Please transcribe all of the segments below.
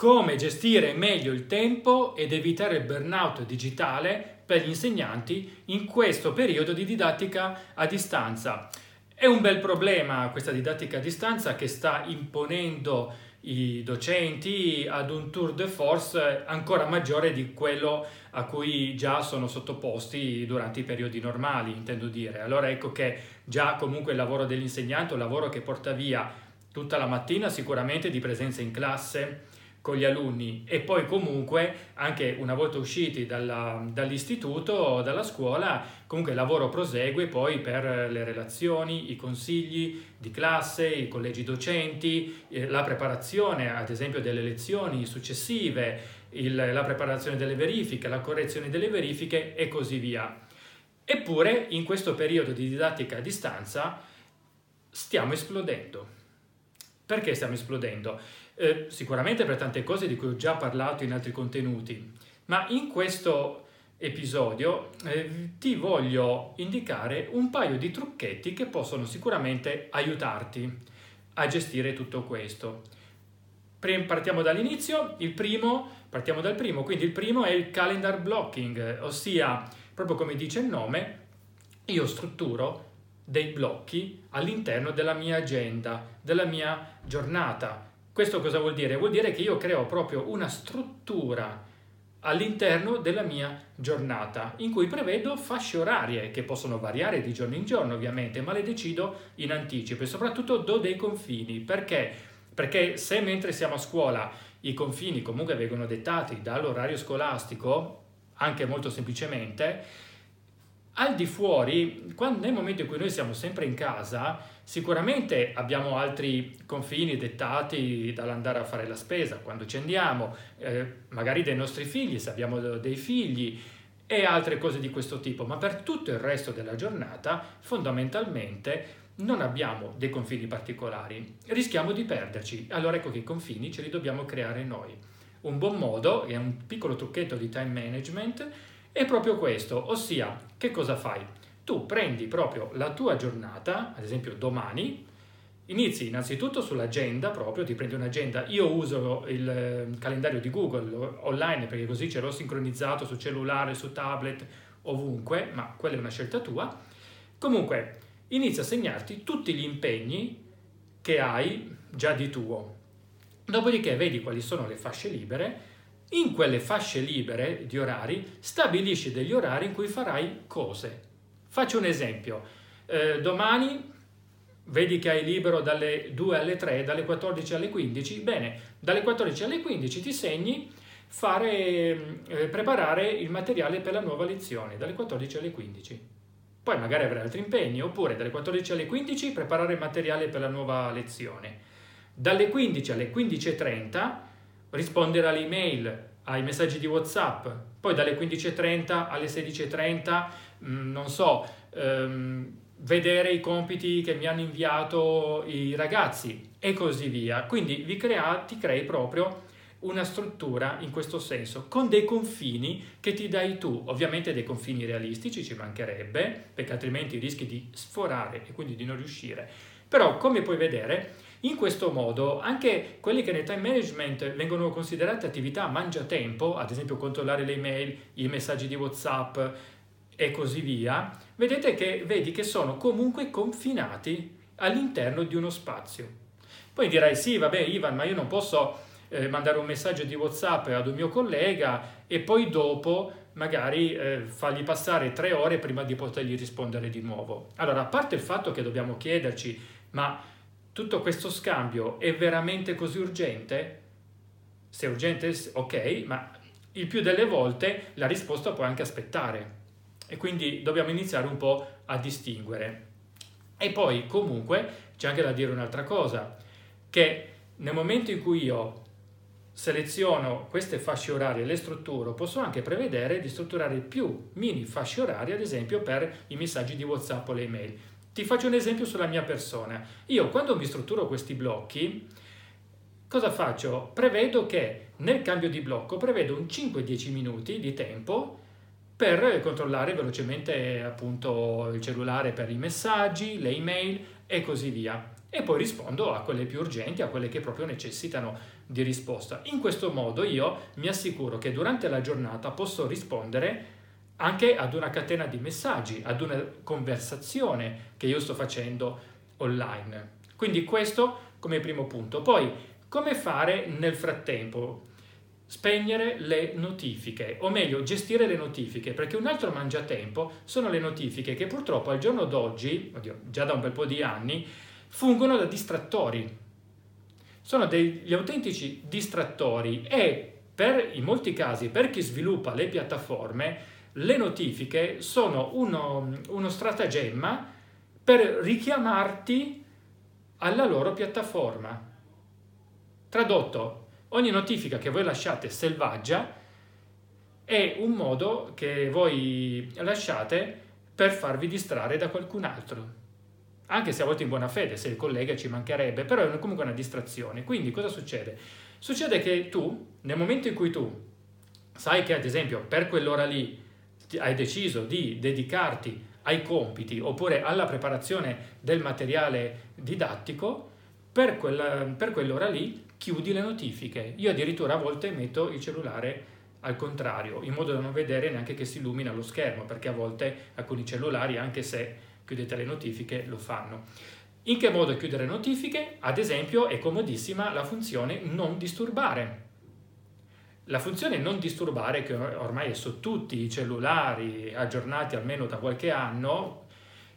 come gestire meglio il tempo ed evitare il burnout digitale per gli insegnanti in questo periodo di didattica a distanza. È un bel problema questa didattica a distanza che sta imponendo i docenti ad un tour de force ancora maggiore di quello a cui già sono sottoposti durante i periodi normali, intendo dire. Allora ecco che già comunque il lavoro dell'insegnante un lavoro che porta via tutta la mattina sicuramente di presenza in classe, con gli alunni e poi comunque anche una volta usciti dalla, dall'istituto dalla scuola comunque il lavoro prosegue poi per le relazioni, i consigli di classe, i collegi docenti, eh, la preparazione ad esempio delle lezioni successive, il, la preparazione delle verifiche, la correzione delle verifiche e così via. Eppure in questo periodo di didattica a distanza stiamo esplodendo. Perché stiamo esplodendo? Eh, sicuramente per tante cose di cui ho già parlato in altri contenuti, ma in questo episodio eh, ti voglio indicare un paio di trucchetti che possono sicuramente aiutarti a gestire tutto questo. Partiamo dall'inizio, il primo, partiamo dal primo, quindi il primo è il calendar blocking, ossia, proprio come dice il nome, io strutturo dei blocchi all'interno della mia agenda, della mia giornata, questo cosa vuol dire? Vuol dire che io creo proprio una struttura all'interno della mia giornata in cui prevedo fasce orarie che possono variare di giorno in giorno ovviamente, ma le decido in anticipo e soprattutto do dei confini. Perché? Perché se mentre siamo a scuola i confini comunque vengono dettati dall'orario scolastico, anche molto semplicemente, al di fuori, quando, nel momento in cui noi siamo sempre in casa, Sicuramente abbiamo altri confini dettati dall'andare a fare la spesa quando ci andiamo, eh, magari dei nostri figli, se abbiamo dei figli e altre cose di questo tipo, ma per tutto il resto della giornata fondamentalmente non abbiamo dei confini particolari, rischiamo di perderci. Allora ecco che i confini ce li dobbiamo creare noi. Un buon modo, è un piccolo trucchetto di time management, è proprio questo, ossia che cosa fai? tu prendi proprio la tua giornata, ad esempio domani, inizi innanzitutto sull'agenda proprio, ti prendi un'agenda, io uso il ehm, calendario di Google online perché così ce l'ho sincronizzato su cellulare, su tablet, ovunque, ma quella è una scelta tua. Comunque, inizia a segnarti tutti gli impegni che hai già di tuo. Dopodiché vedi quali sono le fasce libere, in quelle fasce libere di orari stabilisci degli orari in cui farai cose Faccio un esempio. Eh, domani vedi che hai libero dalle 2 alle 3, dalle 14 alle 15. Bene, dalle 14 alle 15 ti segni fare, eh, preparare il materiale per la nuova lezione, dalle 14 alle 15. Poi magari avrai altri impegni, oppure dalle 14 alle 15 preparare il materiale per la nuova lezione. Dalle 15 alle 15.30 rispondere alle email, ai messaggi di WhatsApp, poi dalle 15.30 alle 16.30 Mm, non so, ehm, vedere i compiti che mi hanno inviato i ragazzi e così via. Quindi vi crea, ti crei proprio una struttura in questo senso, con dei confini che ti dai tu, ovviamente dei confini realistici ci mancherebbe, perché altrimenti rischi di sforare e quindi di non riuscire. Però come puoi vedere, in questo modo anche quelli che nel time management vengono considerate attività mangiatempo, ad esempio controllare le email, i messaggi di WhatsApp, e così via, vedete che vedi che sono comunque confinati all'interno di uno spazio. Poi dirai sì, vabbè Ivan, ma io non posso eh, mandare un messaggio di WhatsApp ad un mio collega e poi dopo magari eh, fargli passare tre ore prima di potergli rispondere di nuovo. Allora, a parte il fatto che dobbiamo chiederci, ma tutto questo scambio è veramente così urgente? Se è urgente, ok, ma il più delle volte la risposta può anche aspettare e quindi dobbiamo iniziare un po' a distinguere. E poi comunque c'è anche da dire un'altra cosa, che nel momento in cui io seleziono queste fasce orarie e le strutturo, posso anche prevedere di strutturare più mini fasce orarie, ad esempio per i messaggi di WhatsApp o le email. Ti faccio un esempio sulla mia persona. Io quando mi strutturo questi blocchi, cosa faccio? Prevedo che nel cambio di blocco prevedo un 5-10 minuti di tempo per controllare velocemente appunto il cellulare per i messaggi, le email e così via. e poi rispondo a quelle più urgenti, a quelle che proprio necessitano di risposta. In questo modo io mi assicuro che durante la giornata posso rispondere anche ad una catena di messaggi, ad una conversazione che io sto facendo online. Quindi questo come primo punto. Poi, come fare nel frattempo? Spegnere le notifiche, o meglio, gestire le notifiche, perché un altro mangiatempo sono le notifiche che purtroppo al giorno d'oggi, oddio, già da un bel po' di anni, fungono da distrattori. Sono degli autentici distrattori e per, in molti casi per chi sviluppa le piattaforme le notifiche sono uno, uno stratagemma per richiamarti alla loro piattaforma. Tradotto, ogni notifica che voi lasciate selvaggia è un modo che voi lasciate per farvi distrarre da qualcun altro anche se a volte in buona fede, se il collega ci mancherebbe, però è comunque una distrazione. Quindi cosa succede? Succede che tu, nel momento in cui tu sai che ad esempio per quell'ora lì hai deciso di dedicarti ai compiti oppure alla preparazione del materiale didattico, per, quella, per quell'ora lì chiudi le notifiche. Io addirittura a volte metto il cellulare al contrario, in modo da non vedere neanche che si illumina lo schermo, perché a volte alcuni cellulari, anche se chiudete le notifiche, lo fanno. In che modo chiudere notifiche? Ad esempio è comodissima la funzione non disturbare. La funzione non disturbare, che ormai è su tutti i cellulari aggiornati almeno da qualche anno,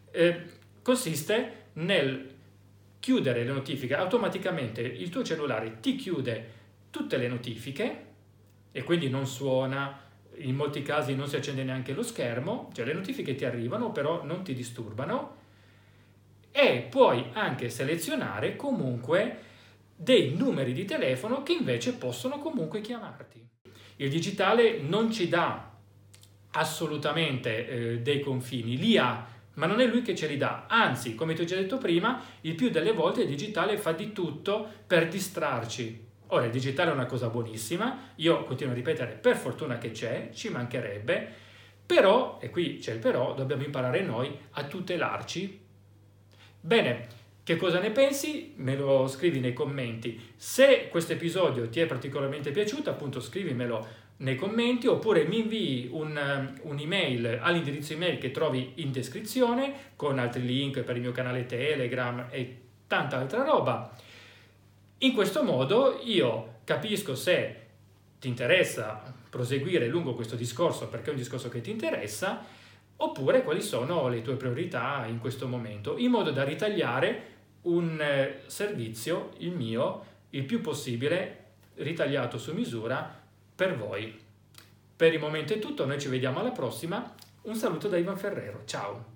eh, consiste nel chiudere le notifiche automaticamente. Il tuo cellulare ti chiude tutte le notifiche e quindi non suona, in molti casi non si accende neanche lo schermo, cioè le notifiche ti arrivano però non ti disturbano e puoi anche selezionare comunque dei numeri di telefono che invece possono comunque chiamarti. Il digitale non ci dà assolutamente eh, dei confini, li ha, ma non è lui che ce li dà. Anzi, come ti ho già detto prima, il più delle volte il digitale fa di tutto per distrarci. Ora, il digitale è una cosa buonissima, io continuo a ripetere, per fortuna che c'è, ci mancherebbe, però, e qui c'è il però, dobbiamo imparare noi a tutelarci. Bene, che cosa ne pensi? Me lo scrivi nei commenti. Se questo episodio ti è particolarmente piaciuto, appunto scrivimelo nei commenti oppure mi invii un, un'email all'indirizzo email che trovi in descrizione con altri link per il mio canale Telegram e tanta altra roba. In questo modo io capisco se ti interessa proseguire lungo questo discorso perché è un discorso che ti interessa oppure quali sono le tue priorità in questo momento, in modo da ritagliare un eh, servizio, il mio, il più possibile ritagliato su misura per voi. Per il momento è tutto, noi ci vediamo alla prossima. Un saluto da Ivan Ferrero, ciao!